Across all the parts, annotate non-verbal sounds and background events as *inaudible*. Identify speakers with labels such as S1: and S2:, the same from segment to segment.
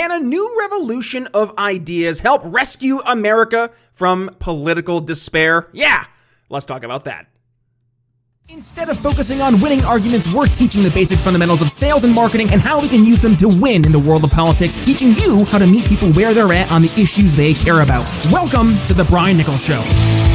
S1: Can a new revolution of ideas help rescue America from political despair? Yeah, let's talk about that.
S2: Instead of focusing on winning arguments, we're teaching the basic fundamentals of sales and marketing and how we can use them to win in the world of politics, teaching you how to meet people where they're at on the issues they care about. Welcome to The Brian Nichols Show.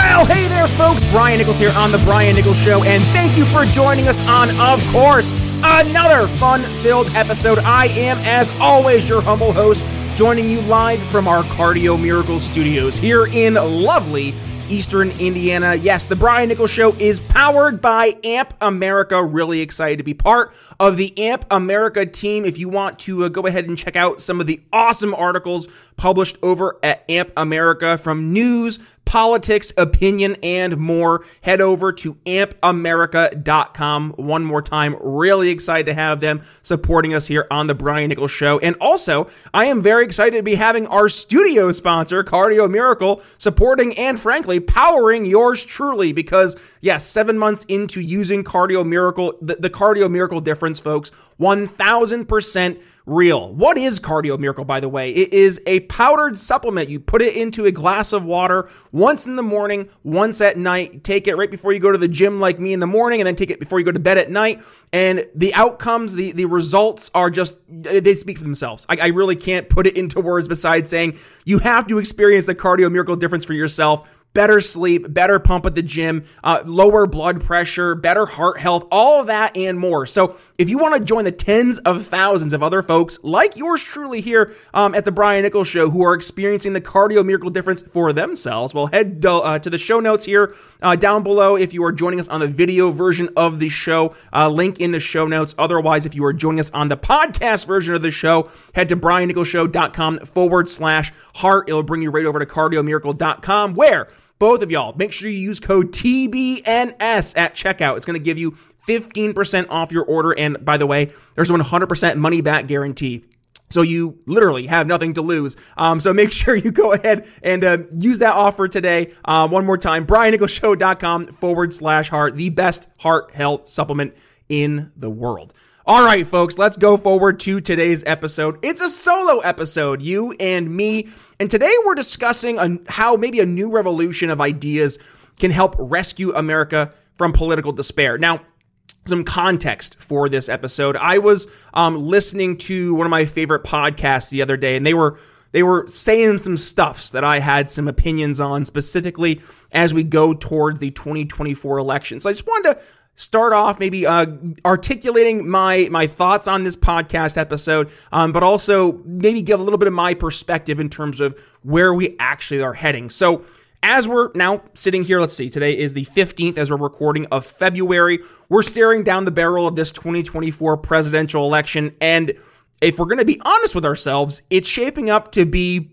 S1: Well, hey there, folks. Brian Nichols here on The Brian Nichols Show, and thank you for joining us on, of course, another fun filled episode. I am, as always, your humble host, joining you live from our Cardio Miracle Studios here in lovely Eastern Indiana. Yes, the Brian Nichols Show is powered by AMP America. Really excited to be part of the AMP America team. If you want to uh, go ahead and check out some of the awesome articles published over at AMP America from news, politics, opinion, and more, head over to ampamerica.com. One more time, really excited to have them supporting us here on the Brian Nichols Show. And also, I am very excited to be having our studio sponsor, Cardio Miracle, supporting and frankly, powering yours truly because, yes, seven months into using Cardio Miracle, the, the Cardio Miracle difference, folks, 1000% real. What is Cardio Miracle, by the way? It is a powdered supplement. You put it into a glass of water once in the morning, once at night. Take it right before you go to the gym, like me in the morning, and then take it before you go to bed at night. And the outcomes, the, the results are just, they speak for themselves. I, I really can't put it into words besides saying you have to experience the Cardio Miracle difference for yourself better sleep, better pump at the gym, uh, lower blood pressure, better heart health, all that and more. So if you want to join the tens of thousands of other folks like yours truly here um, at the Brian Nichols Show who are experiencing the cardio miracle difference for themselves, well, head uh, to the show notes here uh, down below if you are joining us on the video version of the show. Uh, link in the show notes. Otherwise, if you are joining us on the podcast version of the show, head to briannicholsshow.com forward slash heart. It'll bring you right over to cardiomiracle.com where both of y'all, make sure you use code TBNS at checkout. It's going to give you 15% off your order. And by the way, there's a 100% money back guarantee. So you literally have nothing to lose. Um, so make *laughs* sure you go ahead and uh, use that offer today. Uh, one more time, briannicholsshow.com forward slash heart, the best heart health supplement in the world. All right, folks, let's go forward to today's episode. It's a solo episode, you and me. And today we're discussing a, how maybe a new revolution of ideas can help rescue America from political despair. Now, some context for this episode. I was um, listening to one of my favorite podcasts the other day, and they were they were saying some stuffs that I had some opinions on specifically as we go towards the 2024 election. So I just wanted to start off maybe uh, articulating my my thoughts on this podcast episode, um, but also maybe give a little bit of my perspective in terms of where we actually are heading. So. As we're now sitting here, let's see, today is the 15th as we're recording of February. We're staring down the barrel of this 2024 presidential election. And if we're going to be honest with ourselves, it's shaping up to be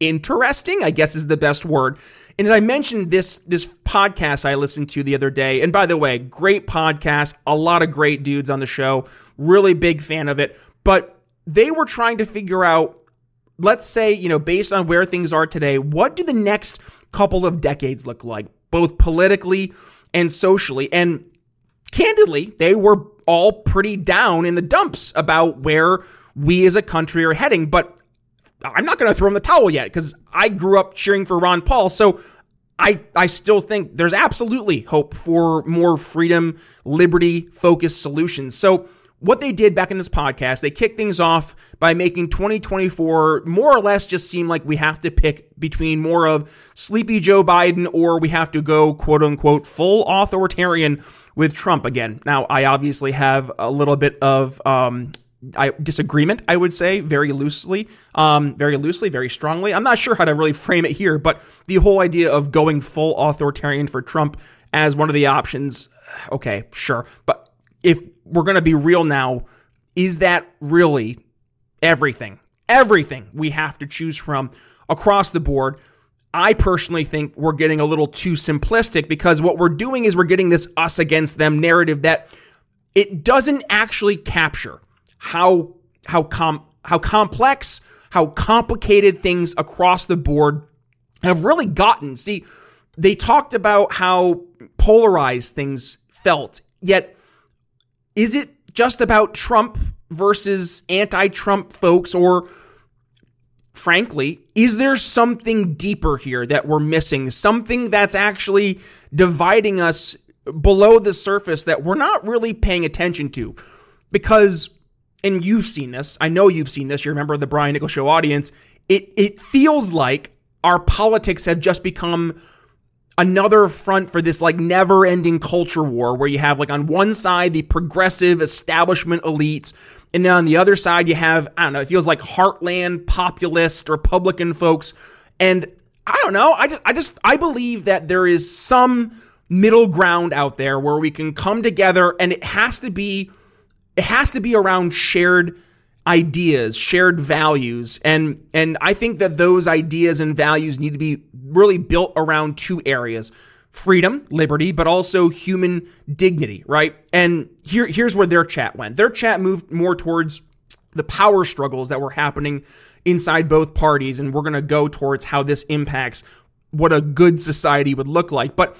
S1: interesting, I guess is the best word. And as I mentioned this this podcast I listened to the other day, and by the way, great podcast, a lot of great dudes on the show, really big fan of it. But they were trying to figure out, let's say, you know, based on where things are today, what do the next couple of decades look like, both politically and socially? And candidly, they were all pretty down in the dumps about where we as a country are heading. But I'm not going to throw in the towel yet because I grew up cheering for Ron Paul. So I, I still think there's absolutely hope for more freedom, liberty focused solutions. So, what they did back in this podcast, they kicked things off by making 2024 more or less just seem like we have to pick between more of sleepy Joe Biden or we have to go quote unquote full authoritarian with Trump again. Now, I obviously have a little bit of um, I, disagreement, I would say, very loosely, um, very loosely, very strongly. I'm not sure how to really frame it here, but the whole idea of going full authoritarian for Trump as one of the options, okay, sure. But if we're going to be real now, is that really everything? Everything we have to choose from across the board. I personally think we're getting a little too simplistic because what we're doing is we're getting this us against them narrative that it doesn't actually capture how how com how complex, how complicated things across the board have really gotten. See, they talked about how polarized things felt. Yet is it just about Trump versus anti Trump folks? Or, frankly, is there something deeper here that we're missing? Something that's actually dividing us below the surface that we're not really paying attention to? Because, and you've seen this, I know you've seen this, you're a member of the Brian Nichols Show audience, it, it feels like our politics have just become another front for this like never ending culture war where you have like on one side the progressive establishment elites and then on the other side you have i don't know it feels like heartland populist republican folks. And i don't know i just i just i believe that there is some middle ground out there where we can come together and it has to be it has to be around shared ideas, shared values, and and I think that those ideas and values need to be really built around two areas. Freedom, liberty, but also human dignity, right? And here, here's where their chat went. Their chat moved more towards the power struggles that were happening inside both parties, and we're going to go towards how this impacts what a good society would look like. But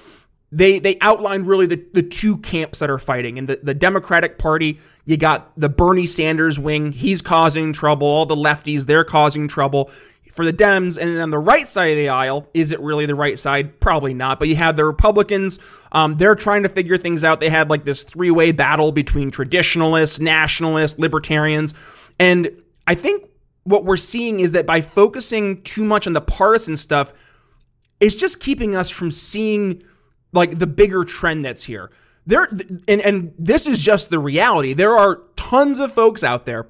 S1: they they outlined really the, the two camps that are fighting. And the, the Democratic Party, you got the Bernie Sanders wing, he's causing trouble. All the lefties, they're causing trouble. For the Dems, and then on the right side of the aisle, is it really the right side? Probably not. But you have the Republicans. Um, they're trying to figure things out. They had like this three way battle between traditionalists, nationalists, libertarians. And I think what we're seeing is that by focusing too much on the partisan stuff, it's just keeping us from seeing like the bigger trend that's here. There and and this is just the reality. There are tons of folks out there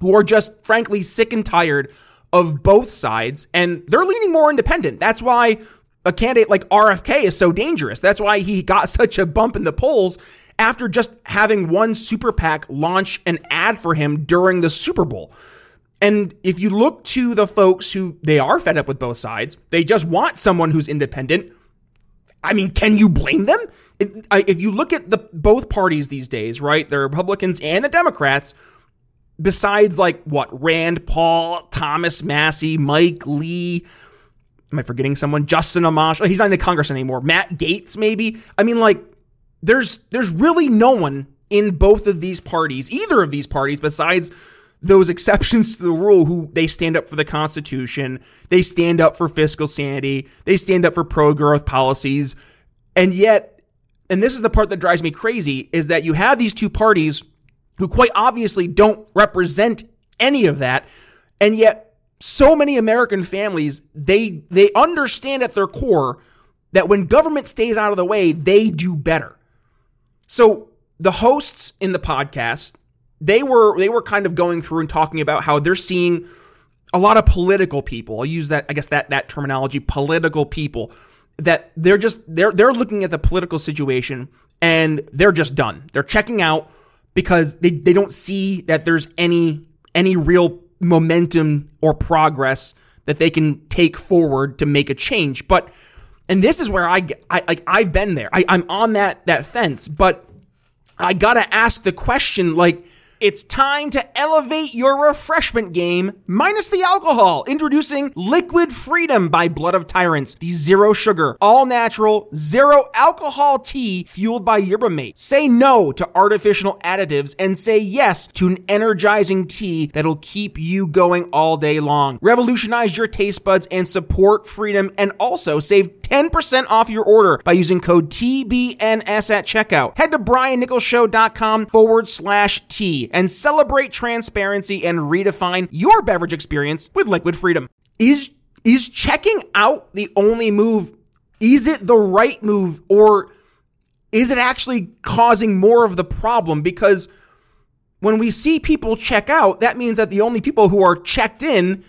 S1: who are just frankly sick and tired of both sides and they're leaning more independent. That's why a candidate like RFK is so dangerous. That's why he got *laughs* such a bump in the polls after just having one super PAC launch an ad for him during the Super Bowl. And if you look to the folks who they are fed up with both sides, they just want someone who's independent I mean, can you blame them? If, you look at the both parties these days, right, the Republicans and the Democrats, besides like what Rand Paul, Thomas Massie, Mike Lee, am I forgetting someone? Justin Amash. Oh, he's not in the Congress anymore. Matt Gaetz, maybe. I mean, like, there's there's really no one in both of these parties, either of these parties, besides those exceptions to the rule who they stand up for the Constitution, they stand up for fiscal sanity, they stand up for pro growth policies. And yet, and this is the part that drives me crazy, is that you have these two parties who quite obviously don't represent any of that. And yet, so many American families, they, they understand at their core that when government stays out of the way, they do better. So the hosts in the podcast, they were they were kind of going through and talking about how they're seeing a lot of political people. I'll use that I guess that that terminology, political people that they're just they're they're looking at the political situation and they're just done. They're checking out because they, they don't see that there's any any real momentum or progress that they can take forward to make a change. But and this is where I I like I've been there. I, I'm on that that fence, but I gotta ask the question like it's time to elevate your refreshment game, minus the alcohol. Introducing Liquid Freedom by Blood of Tyrants, the zero sugar, all natural, zero alcohol tea fueled by yerba mate. Say no to artificial additives and say yes to an energizing tea that'll keep you going all day long. Revolutionize your taste buds and support freedom and also save 10% off your order by using code TBNS at checkout. Head to briannicholsshow.com forward slash T and celebrate transparency and redefine your beverage experience with Liquid Freedom. Is, is checking out the only move? Is it the right move or is it actually causing more of the problem? Because when we see people check out, that means that the only people who are checked in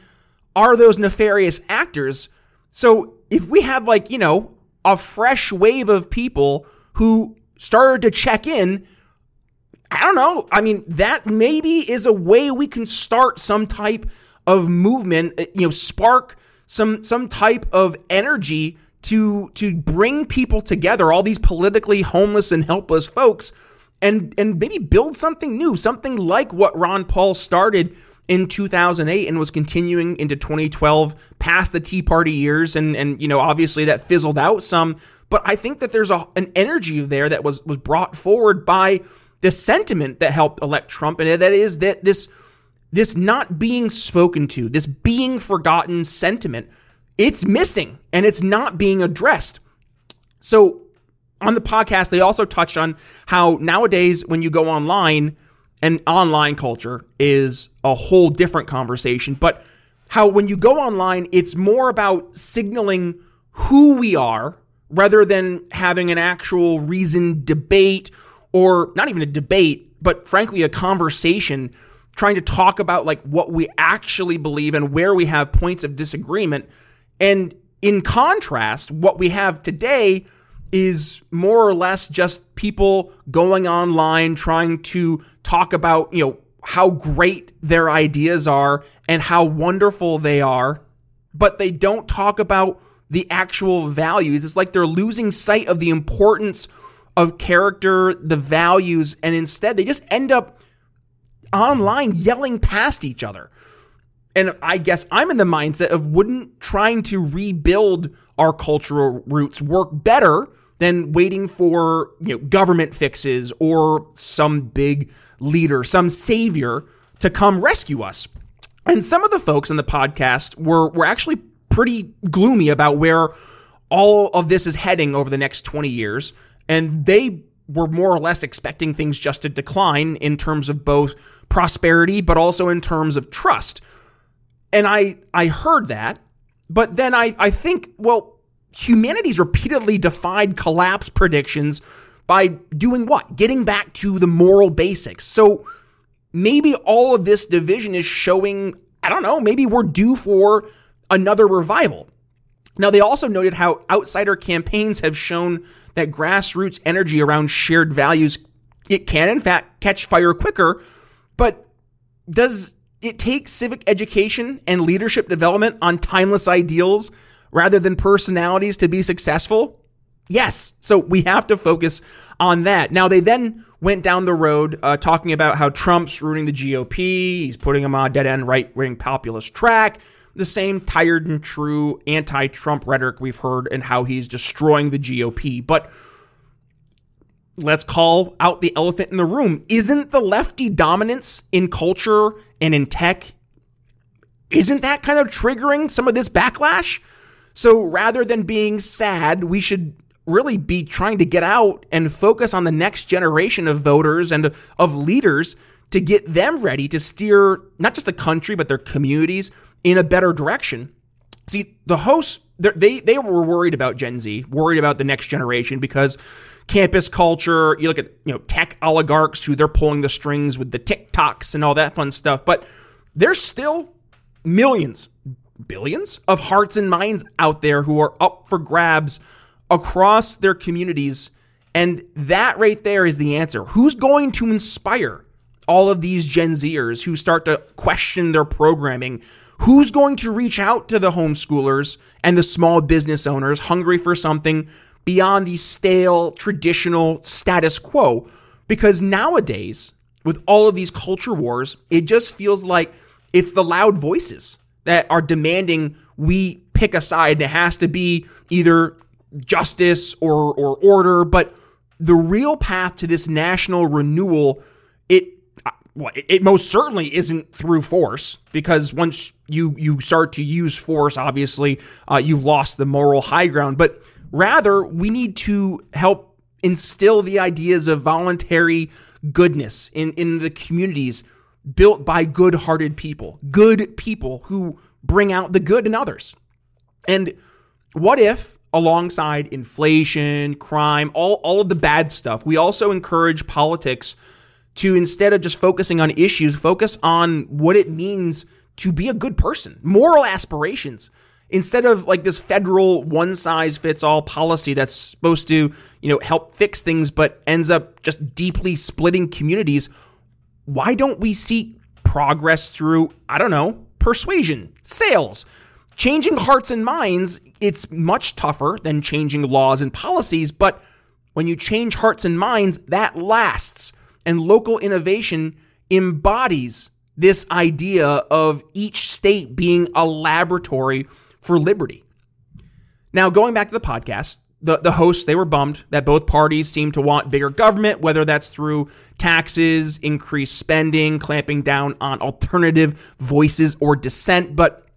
S1: are those nefarious actors. So if we have like, you know, a fresh wave of people who started to check in, I don't know. I mean, that maybe is a way we can start some type of movement, uh, you know, spark some some type of energy to to bring people together, all these politically homeless and helpless folks and and maybe build something new, something like what Ron Paul started in 2008 and was continuing into 2012 past the Tea Party years and and you know obviously that fizzled out some but I think that there's a an energy there that was was brought forward by the sentiment that helped elect Trump, and that is that this this not being spoken to, this being forgotten sentiment, it's missing and it's not being addressed. So on the podcast, they also touched on how nowadays when you go online, and online culture is a whole different conversation, but how when you go online, it's more about signaling who we are rather than having an actual reasoned debate or not even a debate, but frankly, a conversation trying to talk about like what we actually believe and where we have points of disagreement. And in contrast, what we have today is more or less just people going online trying to talk about, you know, how great their ideas are and how wonderful they are, but they don't talk about the actual values. It's like they're losing sight of the importance of character, the values, and instead they just end up online yelling past each other. And I guess I'm in the mindset of wouldn't trying to rebuild our cultural roots work better than waiting for you know government fixes or some big leader, some savior to come rescue us. And some of the folks in the podcast were were actually pretty gloomy about where all of this is heading over the next 20 years and they were more or less expecting things just to decline in terms of both prosperity but also in terms of trust. And I I heard that, but then I I think well humanity's repeatedly defied collapse predictions by doing what? Getting back to the moral basics. So maybe all of this division is showing, I don't know, maybe we're due for another revival. Now, they also noted how outsider campaigns have shown that grassroots energy around shared values, it can in fact catch fire quicker, but does it take civic education and leadership development on timeless ideals rather than personalities to be successful? Yes. So we have to focus on that. Now, they then went down the road uh, talking about how Trump's ruining the GOP. He's putting them on a dead end right wing populist track. The same tired and true anti Trump rhetoric we've heard and how he's destroying the GOP. But let's call out the elephant in the room. Isn't the lefty dominance in culture and in tech, isn't that kind of triggering some of this backlash? So rather than being sad, we should really be trying to get out and focus on the next generation of voters and of leaders to get them ready to steer not just the country, but their communities in a better direction. See, the hosts, they, they were worried about Gen Z, worried about the next generation because campus culture, you look at, you know, tech oligarchs who they're pulling the strings with the TikToks and all that fun stuff, but there's still millions, billions of hearts and minds out there who are up for grabs across their communities. And that right there is the answer. Who's going to inspire all of these Gen Zers who start to question their programming? Who's going to reach out to the homeschoolers and the small business owners hungry for something beyond the stale, traditional status quo? Because nowadays, with all of these culture wars, it just feels like it's the loud voices that are demanding we pick a side. And it has to be either justice or, or order. But the real path to this national renewal, it well, it most certainly isn't through force because once you you start to use force, obviously uh, you've lost the moral high ground. But rather, we need to help instill the ideas of voluntary goodness in in the communities built by good-hearted people, good people who bring out the good in others. And what if alongside inflation, crime, all, all of the bad stuff, we also encourage politics to instead of just focusing on issues, focus on what it means to be a good person, moral aspirations. Instead of like this federal one size fits all policy that's supposed to, you know, help fix things but ends up just deeply splitting communities, why don't we seek progress through, I don't know, persuasion, sales, changing hearts and minds? It's much tougher than changing laws and policies, but when you change hearts and minds, that lasts. And local innovation embodies this idea of each state being a laboratory for liberty. Now, going back to the podcast, the, the hosts, they were bummed that both parties seem to want bigger government, whether that's through taxes, increased spending, clamping down on alternative voices or dissent. But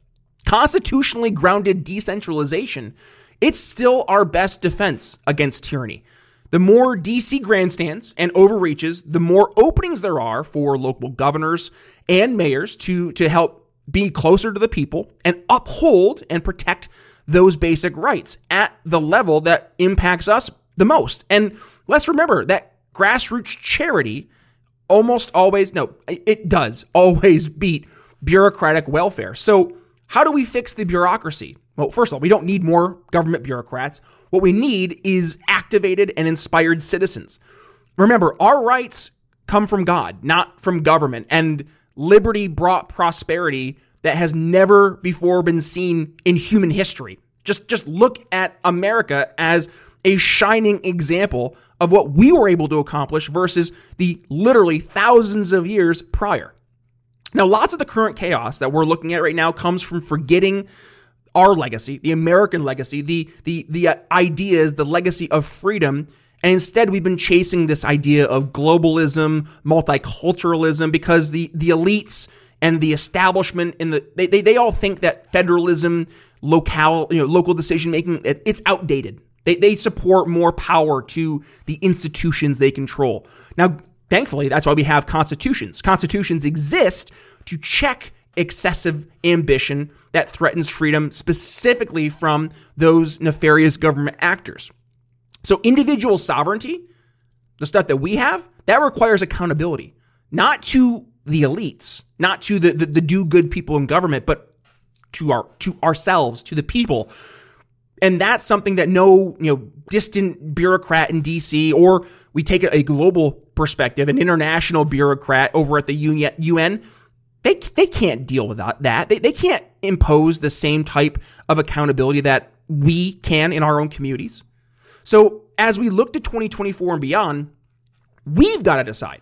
S1: constitutionally grounded decentralization, it's still our best defense against tyranny. The more DC grandstands and overreaches, the more openings there are for local governors and mayors to, to help be closer to the people and uphold and protect those basic rights at the level that impacts us the most. And let's remember that grassroots charity almost always, no, it does *laughs* always beat bureaucratic welfare. So, how do we fix the bureaucracy? Well, first of all, we don't need more government bureaucrats. What we need is activated and inspired citizens. Remember, our rights come from God, not from government. And liberty brought prosperity that has never before been seen in human history. Just, just look at America as a shining example of what we were able to accomplish versus the literally thousands of years prior. Now, lots of the current chaos that we're looking at right now comes from forgetting our legacy, the American legacy, the the the uh, ideas, the legacy of freedom and instead, we've been chasing this idea of globalism, multiculturalism, because the, the elites and the establishment in the they, they, they all think that federalism, local you know local decision making it, it's outdated. They they support more power to the institutions they control. Now, thankfully, that's why we have constitutions. Constitutions exist to check excessive ambition that threatens freedom specifically from those nefarious government actors. So individual sovereignty, the stuff that we have, that requires accountability, not to the elites, not to the, the, the do good people in government, but to our to ourselves, to the people. And that's something that no, you know, distant bureaucrat in DC or we take a global perspective, an international bureaucrat over at the UN, they, they can't deal with that. They, they can't impose the same type of accountability that we can in our own communities. So as we look to 2024 and beyond, we've got to decide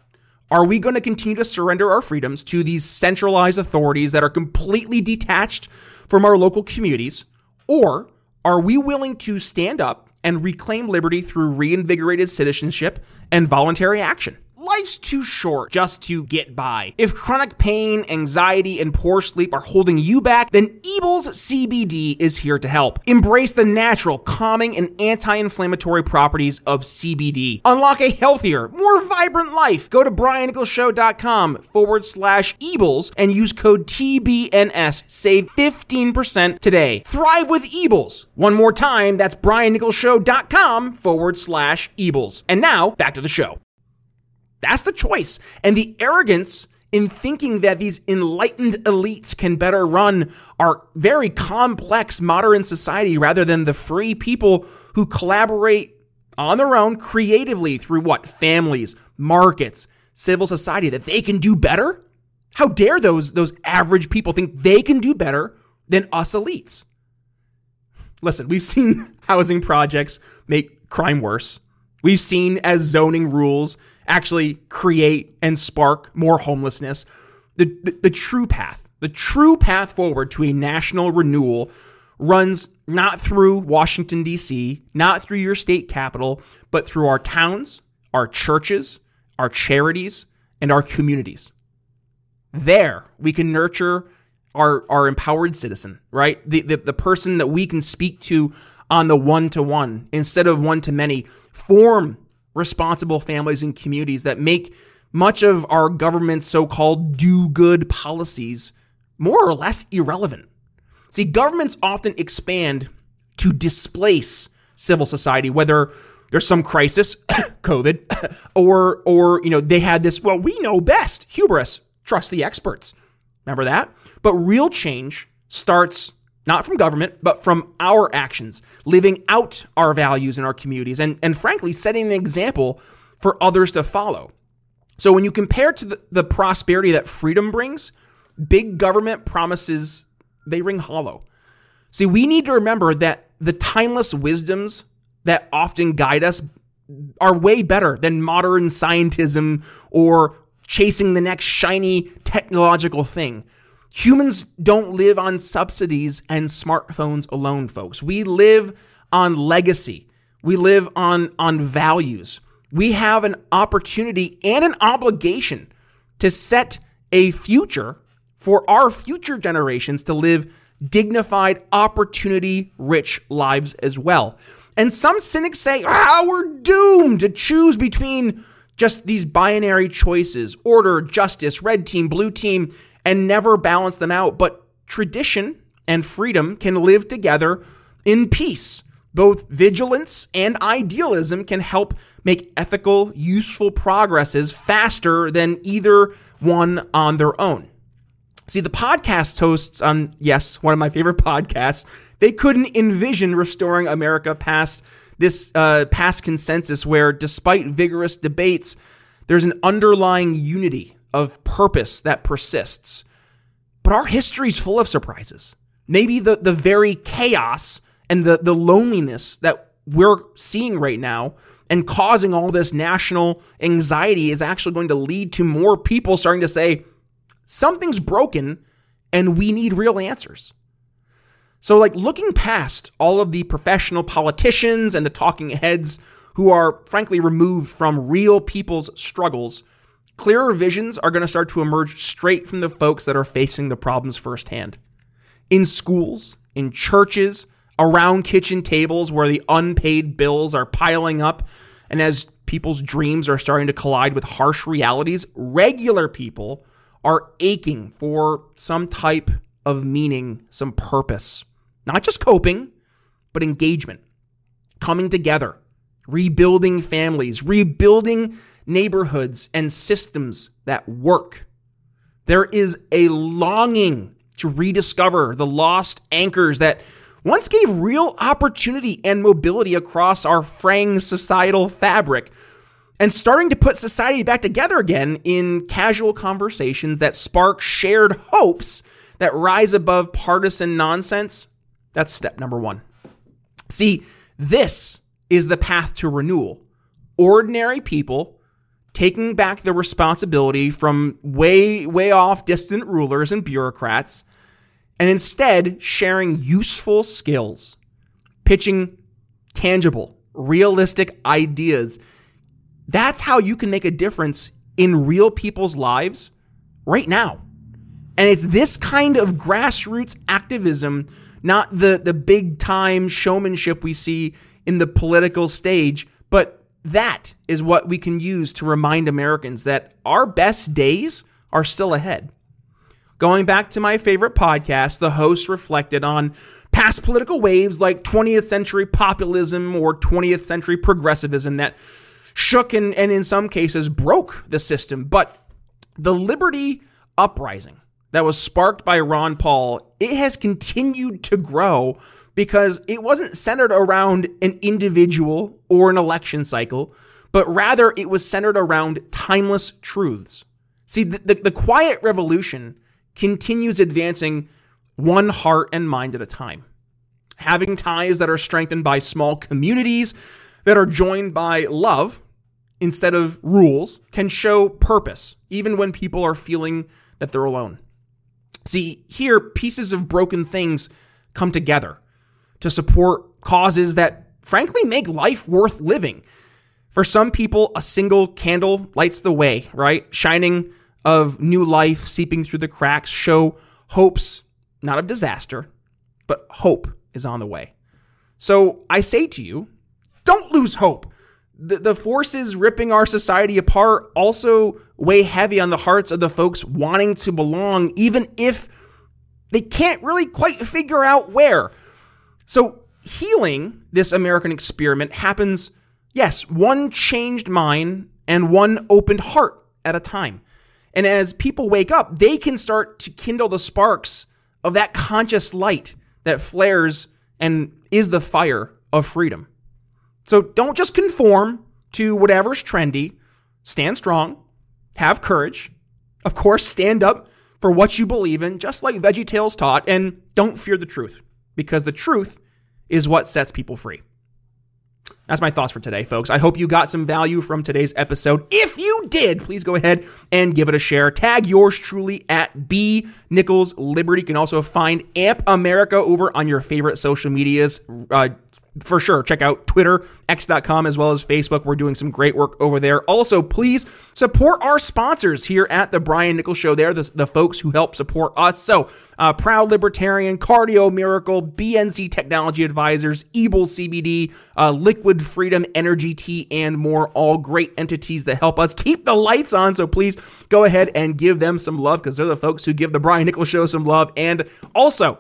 S1: are we going to continue to surrender our freedoms to these centralized authorities that are completely detached from our local communities? Or are we willing to stand up and reclaim liberty through reinvigorated citizenship and voluntary action? Life's too short just to get by. If chronic pain, anxiety, and poor sleep are holding you back, then Ebels CBD is here to help. Embrace the natural, calming, and anti inflammatory properties of CBD. Unlock a healthier, more vibrant life. Go to briannicholsshow.com forward slash Ebels and use code TBNS. Save 15% today. Thrive with Ebels. One more time, that's briannicholsshow.com forward slash Ebels. And now, back to the show. That's the choice. And the arrogance in thinking that these enlightened elites can better run our very complex modern society rather than the free people who collaborate on their own creatively through what? Families, markets, civil society, that they can do better? How dare those, those average people think they can do better than us elites? Listen, we've seen *laughs* housing projects make crime worse. We've seen as zoning rules actually create and spark more homelessness. The, the, the true path, the true path forward to a national renewal runs not through Washington, D.C., not through your state capital, but through our towns, our churches, our charities, and our communities. There, we can nurture our, our empowered citizen, right? The, the, the person that we can speak to on the one to one instead of one to many. Form responsible families and communities that make much of our government's so called do good policies more or less irrelevant. See, governments often expand to displace civil society, whether there's some crisis, *coughs* COVID, *coughs* or or you know they had this. Well, we know best. Hubris. Trust the experts. Remember that. But real change starts not from government, but from our actions, living out our values in our communities, and, and frankly, setting an example for others to follow. So when you compare to the, the prosperity that freedom brings, big government promises they ring hollow. See, we need to remember that the timeless wisdoms that often guide us are way better than modern scientism or chasing the next shiny technological thing. Humans don't live on subsidies and smartphones alone, folks. We live on legacy. We live on, on values. We have an opportunity and an obligation to set a future for our future generations to live dignified, opportunity rich lives as well. And some cynics say, ah, we're doomed to choose between just these binary choices order, justice, red team, blue team, and never balance them out. But tradition and freedom can live together in peace. Both vigilance and idealism can help make ethical, useful progresses faster than either one on their own. See, the podcast hosts on, yes, one of my favorite *laughs* podcasts, they couldn't envision restoring America past this uh, past consensus where, despite vigorous debates, there's an underlying unity of purpose that persists. But our history is full of surprises. Maybe the, the very chaos and the, the loneliness that we're seeing right now and causing all this national anxiety is actually going to lead to more people starting to say, something's broken and we need real answers. So, like, looking past all of the professional politicians and the talking heads who are, frankly, removed from real people's struggles, clearer visions are going to start to emerge straight from the folks that are facing the problems firsthand. In schools, in churches, around kitchen tables where the unpaid bills are piling up, and as people's dreams are starting to collide with harsh realities, regular people are aching for some type of meaning, some purpose. Not just coping, but engagement, coming together, rebuilding families, rebuilding neighborhoods and systems that work. There is a longing to rediscover the lost anchors that once gave real opportunity and mobility across our fraying societal fabric and starting to put society back together again in casual conversations that spark shared hopes that rise above partisan nonsense. That's step number one. See, this is the path to renewal. Ordinary people taking back the responsibility from way, way off distant rulers and bureaucrats, and instead sharing useful skills, pitching tangible, realistic ideas that's how you can make a difference in real people's lives right now. And it's this kind of grassroots activism, not the, the big time showmanship we see in the political stage, but that is what we can use to remind Americans that our best days are still ahead. Going back to my favorite podcast, the host reflected on past political waves like 20th century populism or 20th century progressivism that shook and, and in some cases broke the system. But the Liberty Uprising that was sparked by Ron Paul, it has continued to grow because it wasn't centered around an individual or an election cycle, but rather it was centered around timeless truths. See, the, the, the quiet revolution continues advancing one heart and mind at a time. Having ties that are strengthened by small communities that are joined by love instead of rules can show purpose, even when people are feeling that they're alone. See, here, pieces of broken things come together to support causes that frankly make life worth living. For some people, a single candle lights the way, right? Shining of new life seeping through the cracks show hopes, not of disaster, but hope is on the way. So I say to you, don't lose hope the, the forces ripping our society apart also weigh heavy on the hearts of the folks wanting to belong, even if they can't really quite figure out where. So, healing this American experiment happens, yes, one changed mind and one opened heart at a time. And as people wake up, they can start to kindle the sparks of that conscious light that flares and is the fire of freedom. So don't just conform to whatever's trendy. Stand strong, have courage. Of course, stand up for what you believe in, just like VeggieTales taught, and don't fear the truth, because the truth is what sets people free. That's my thoughts for today, folks. I hope you got some value from today's episode. If you did, please go ahead and give it a share. Tag yours truly at B Nichols Liberty. You can also find Amp America over on your favorite social medias. Uh, for sure, check out Twitter, x.com, as well as Facebook. We're doing some great work over there. Also, please support our sponsors here at the Brian Nichols Show. They're the, the folks who help support us. So, uh, Proud Libertarian, Cardio Miracle, BNC Technology Advisors, Ebel CBD, uh, Liquid Freedom Energy Tea, and more. All great entities that help us keep the lights on. So, please go ahead and give them some love because they're the folks who give the Brian Nichols Show some love. And also,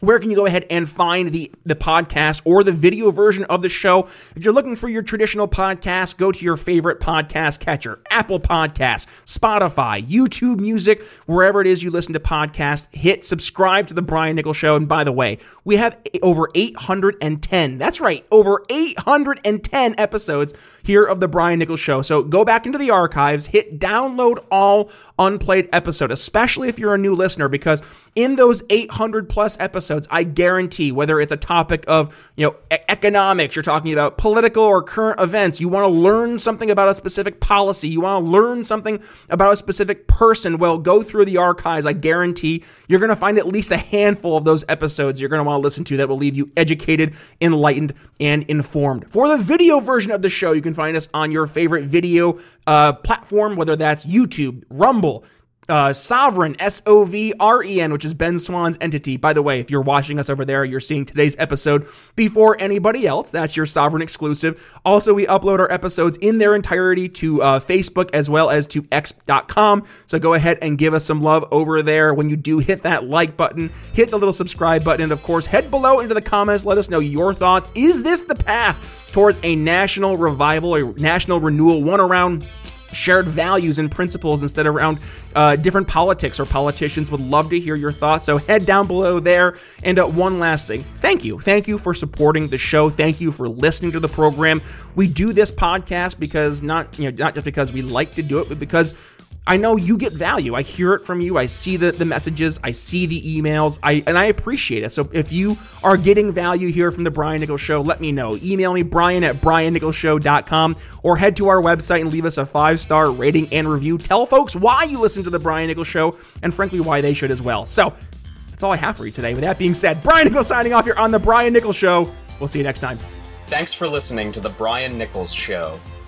S1: where can you go ahead and find the, the podcast or the video version of the show? If you're looking for your traditional podcast, go to your favorite podcast catcher, Apple Podcasts, Spotify, YouTube Music, wherever it is you listen to podcasts. Hit subscribe to the Brian Nichols Show. And by the way, we have over 810. That's right, over 810 episodes here of the Brian Nichols Show. So go back into the archives, hit download all unplayed episode, especially if you're a new listener, because in those 800 plus episodes episodes, I guarantee, whether it's a topic of, you know, e- economics, you're talking about political or current events, you want to learn something about a specific policy, you want to learn something about a specific person, well, go through the archives. I guarantee you're going to find at least a handful of those episodes you're going to want to listen to that will leave you educated, enlightened, and informed. For the video version of the show, you can find us on your favorite video uh, platform, whether that's YouTube, Rumble, uh, Sovren, S O V R E N, which is Ben Swann's entity. By the way, if you're watching us over there, you're seeing today's episode before anybody else. That's your Sovren exclusive. Also, we upload our episodes in their entirety to uh, Facebook as well as to X.com. So go ahead and give us some love over there. When you do hit that like button, hit the little subscribe button, and of course, head below into the comments. Let us know your thoughts. Is this the path towards a national revival, a national renewal, one around shared values and principles instead of around uh, different politics or politicians. Would love to hear your thoughts. So head down below there. And uh, one last thing thank you. Thank you for supporting the show. Thank you for listening to the program. We do this podcast because not, you know, not just because we like to do it, but because I know you get value. I hear it from you. I see the, the messages. I see the emails. I and I appreciate it. So if you are getting value here from the Brian Nichols Show, let me know. Email me, Brian at BrianNicholsShow.com or head to our website and leave us a five-star rating and review. Tell folks why you listen to the Brian Nichols Show and frankly why they should as well. So that's all I have for you today. With that being said, Brian Nichols signing off here on the Brian Nichols Show. We'll see you next time.
S3: Thanks for listening to the Brian Nichols Show.